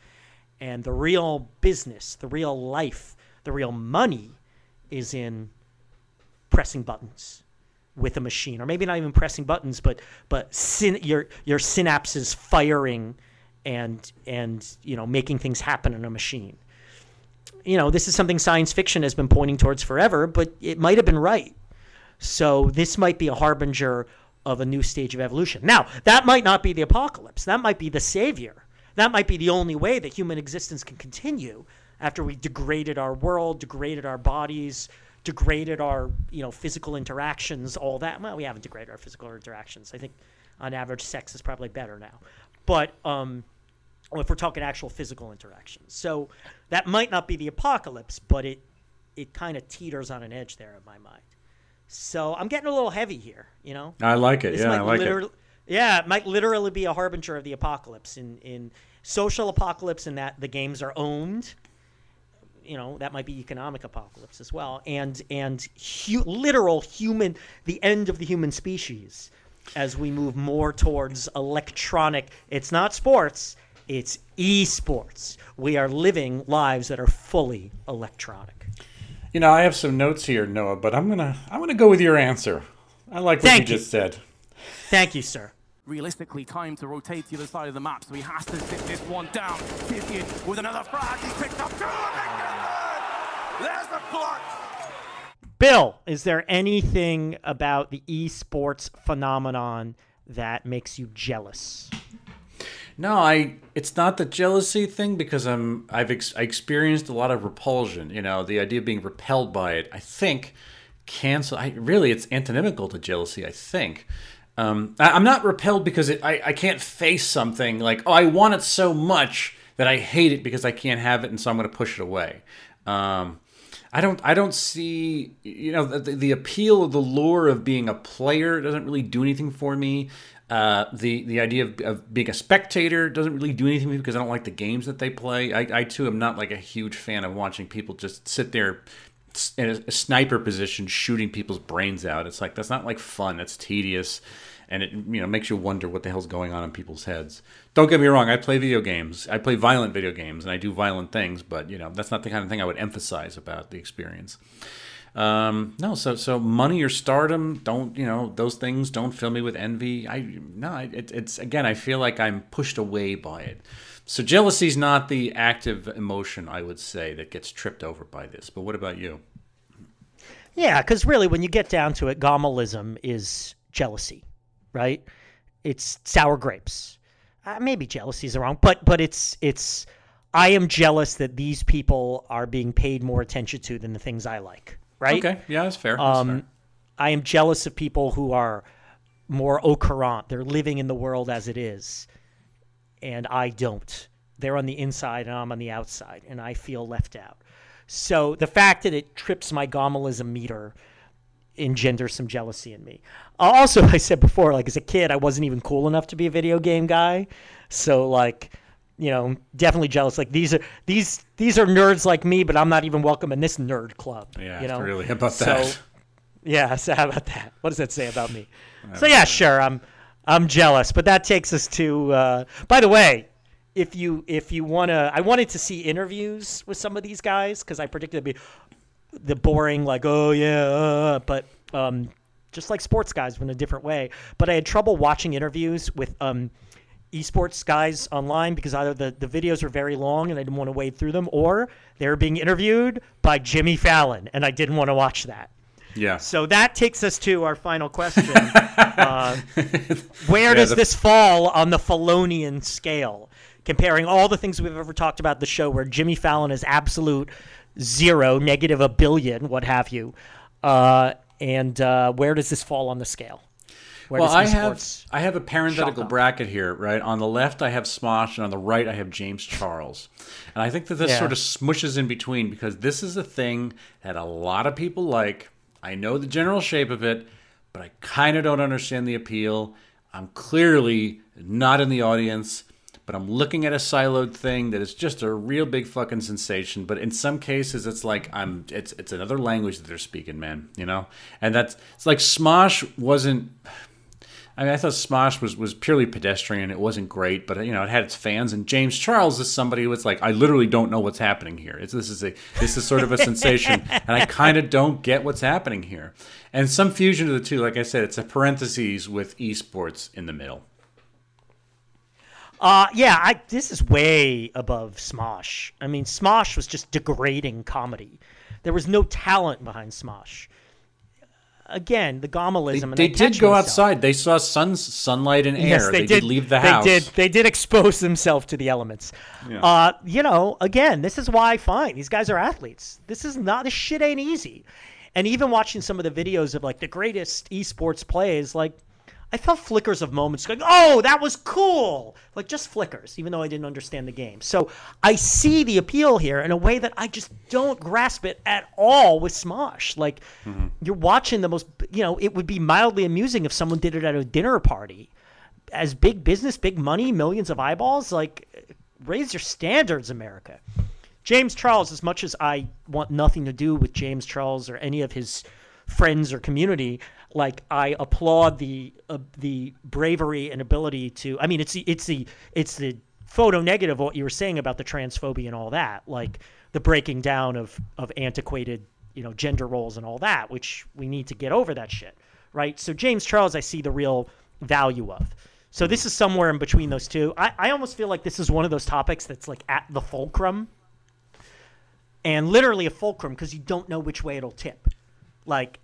and the real business the real life the real money is in pressing buttons with a machine or maybe not even pressing buttons but but syn- your your synapses firing and and you know making things happen in a machine you know, this is something science fiction has been pointing towards forever, but it might have been right. So this might be a harbinger of a new stage of evolution. Now, that might not be the apocalypse. That might be the savior. That might be the only way that human existence can continue after we degraded our world, degraded our bodies, degraded our, you know, physical interactions, all that. Well, we haven't degraded our physical interactions. I think on average sex is probably better now. But um if we're talking actual physical interactions. So that might not be the apocalypse, but it it kind of teeters on an edge there in my mind. So I'm getting a little heavy here, you know. I like it. This yeah, I like it. Yeah, it might literally be a harbinger of the apocalypse in in social apocalypse in that the games are owned. You know, that might be economic apocalypse as well, and and hu- literal human the end of the human species as we move more towards electronic. It's not sports. It's esports. We are living lives that are fully electronic. You know, I have some notes here, Noah, but I'm gonna I'm gonna go with your answer. I like what Thank you you. just said. Thank you, sir. Realistically time to rotate to the other side of the map, so he has to sit this one down. Vivian with another frag, he picked up two. There's the clutch. Bill, is there anything about the esports phenomenon that makes you jealous? No, I. It's not the jealousy thing because I'm. I've ex- I experienced a lot of repulsion. You know, the idea of being repelled by it. I think cancel. I really, it's antonymical to jealousy. I think. Um, I, I'm not repelled because it, I I can't face something like oh I want it so much that I hate it because I can't have it and so I'm going to push it away. Um, I don't I don't see you know the, the appeal of the lure of being a player doesn't really do anything for me. Uh, the the idea of, of being a spectator doesn't really do anything for me because I don't like the games that they play. I, I too am not like a huge fan of watching people just sit there in a, a sniper position shooting people's brains out. It's like that's not like fun. It's tedious, and it you know makes you wonder what the hell's going on in people's heads. Don't get me wrong. I play video games. I play violent video games, and I do violent things. But you know that's not the kind of thing I would emphasize about the experience. Um, no, so so money or stardom don't you know those things don't fill me with envy. I no, it, it's again I feel like I'm pushed away by it. So jealousy is not the active emotion I would say that gets tripped over by this. But what about you? Yeah, because really, when you get down to it, Gomalism is jealousy, right? It's sour grapes. Uh, maybe jealousy is wrong, but but it's it's. I am jealous that these people are being paid more attention to than the things I like, right? Okay, yeah, that's fair. That's fair. Um, I am jealous of people who are more au courant. They're living in the world as it is, and I don't. They're on the inside and I'm on the outside, and I feel left out. So the fact that it trips my Gomalism meter engenders some jealousy in me. Also, I said before, like as a kid, I wasn't even cool enough to be a video game guy. So like, you know, definitely jealous. Like these are these these are nerds like me, but I'm not even welcome in this nerd club. Yeah, you know, really. How about So, that? yeah, so how about that? What does that say about me? So yeah, sure, I'm I'm jealous, but that takes us to. Uh, by the way, if you if you wanna, I wanted to see interviews with some of these guys because I predicted it'd be the boring like oh yeah, uh, but um, just like sports guys in a different way. But I had trouble watching interviews with um, esports guys online because either the, the videos were very long and I didn't want to wade through them, or they were being interviewed by Jimmy Fallon and I didn't want to watch that. Yeah. So that takes us to our final question. uh, where does the- this fall on the Fallonian scale? Comparing all the things we've ever talked about the show, where Jimmy Fallon is absolute zero, negative a billion, what have you. Uh, and uh, where does this fall on the scale? Where Well, I have I have a parenthetical bracket here, right? On the left, I have Smosh, and on the right, I have James Charles. And I think that this Yeah. sort of smushes in between because this is a thing that a lot of people like. I know the general shape of it, but I kind of don't understand the appeal. I'm clearly not in the audience, but I'm looking at a siloed thing that is just a real big fucking sensation. But in some cases, it's like I'm it's it's another language that they're speaking, man. You know, and that's it's like Smosh wasn't. I mean, I thought Smosh was, was purely pedestrian. It wasn't great, but you know, it had its fans. And James Charles is somebody who was like, I literally don't know what's happening here. It's, this is a this is sort of a sensation, and I kind of don't get what's happening here. And some fusion of the two, like I said, it's a parentheses with esports in the middle. Uh, yeah, I, this is way above Smosh. I mean, Smosh was just degrading comedy. There was no talent behind Smosh. Again, the Gamalism. They, and they did go myself. outside. They saw sun, sunlight and air. Yes, they, did, leave the house. They did. They did expose themselves to the elements. Uh, you know, again, this is why fine. These guys are athletes. This is not. This shit ain't easy. And even watching some of the videos of like the greatest esports plays, like I felt flickers of moments going, "Oh, that was cool!" Like just flickers, even though I didn't understand the game. So I see the appeal here in a way that I just don't grasp it at all with Smosh. Like mm-hmm. you're watching the most, you know, it would be mildly amusing if someone did it at a dinner party as big business, big money, millions of eyeballs, like raise your standards, America. James Charles, as much as I want nothing to do with James Charles or any of his friends or community, like I applaud the uh, the bravery and ability to. I mean, it's the it's the it's the photo negative of what you were saying about the transphobia and all that, like the breaking down of of antiquated you know gender roles and all that, which we need to get over that shit, right? So James Charles, I see the real value of. So this is somewhere in between those two. I, I almost feel like this is one of those topics that's like at the fulcrum, and literally a fulcrum because you don't know which way it'll tip. Like,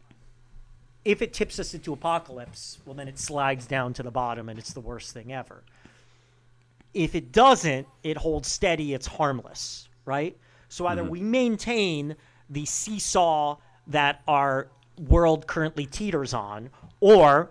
if it tips us into apocalypse, well, then it slides down to the bottom and it's the worst thing ever. If it doesn't, it holds steady, it's harmless, right? So either mm-hmm. we maintain the seesaw that our world currently teeters on, or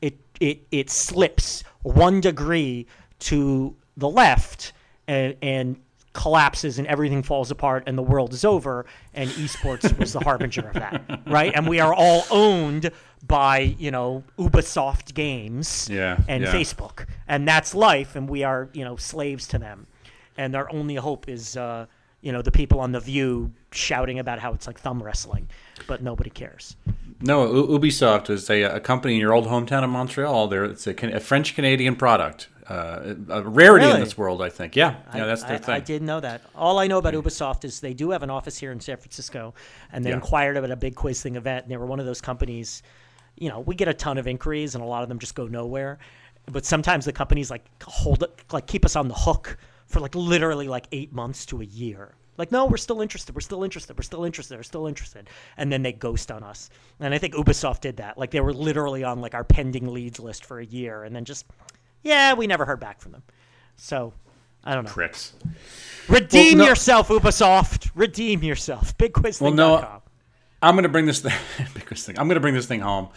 it it it slips one degree to the left and and collapses and everything falls apart and the world is over and esports was the harbinger of that right? And we are all owned by you know ubisoft games Yeah, and yeah. facebook. And that's life and we are you know slaves to them. And our only hope is uh, you know the people on the view shouting about how it's like thumb wrestling but nobody cares. No, U- Ubisoft is a, a company in your old hometown of Montreal. There, it's a, a French Canadian product, uh, a rarity in this world. I think. Yeah, yeah, that's their I, thing. I didn't know that. All I know about Ubisoft is they do have an office here in San Francisco, and they Yeah. inquired about a big quiz thing event, and they were one of those companies. You know, we get a ton of inquiries, and a lot of them just go nowhere. But sometimes the companies like hold it, like keep us on the hook for like literally like eight months to a year. Like, no, we're still interested. We're still interested. We're still interested. We're still interested. And then they ghost on us. And I think Ubisoft did that. Like, they were literally on like our pending leads list for a year, and then just, yeah, we never heard back from them. So, I don't know. Pricks. Redeem Well, no- yourself, Ubisoft. Redeem yourself. BigQuizthing.com. Well, no, I'm going to bring this thing. biggest thing. I'm going to bring this thing home.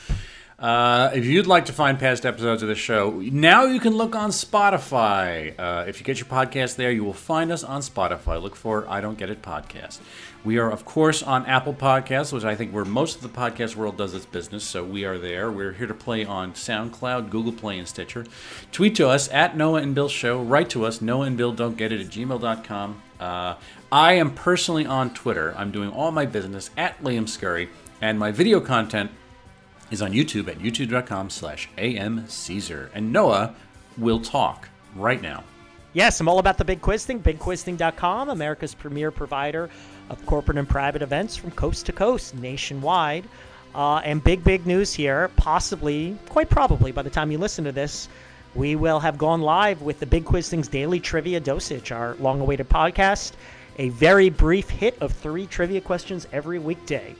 Uh, if you'd like to find past episodes of the show, now you can look on Spotify. Uh, if you get your podcast there, you will find us on Spotify. Look for I Don't Get It podcast. We are, of course, on Apple Podcasts, which I think where most of the podcast world does its business. So we are there. We're here to play on SoundCloud, Google Play, and Stitcher. Tweet to us at Noah and Bill Show. Write to us, Noah and Bill Don't Get It at gmail.com. Uh, I am personally on Twitter. I'm doing all my business at Liam Scurry, and my video content is on YouTube at youtube.com slash amcaesar. And Noah will talk right now. Yes, I'm all about the Big Quiz Thing. BigQuizThing.com, America's premier provider of corporate and private events from coast to coast nationwide. Uh, and big, big news here. Possibly, quite probably, by the time you listen to this, we will have gone live with the Big Quiz Thing's daily trivia dosage, our long awaited podcast. A very brief hit of three trivia questions every weekday.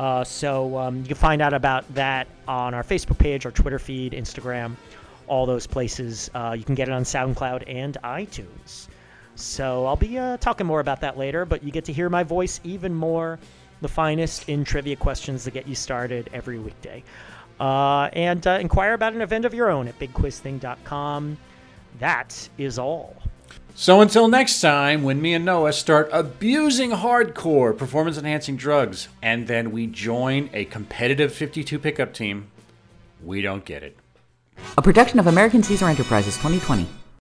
Uh, so um, you can find out about that on our Facebook page, our Twitter feed, Instagram, all those places. Uh, you can get it on SoundCloud and iTunes. So I'll be uh, talking more about that later, but you get to hear my voice even more, the finest in trivia questions that get you started every weekday. Uh, and uh, inquire about an event of your own at bigquizthing.com. That is all. So until next time, when me and Noah start abusing hardcore performance enhancing drugs, and then we join a competitive 52 pickup team, we don't get it. A production of American Caesar Enterprises 2020.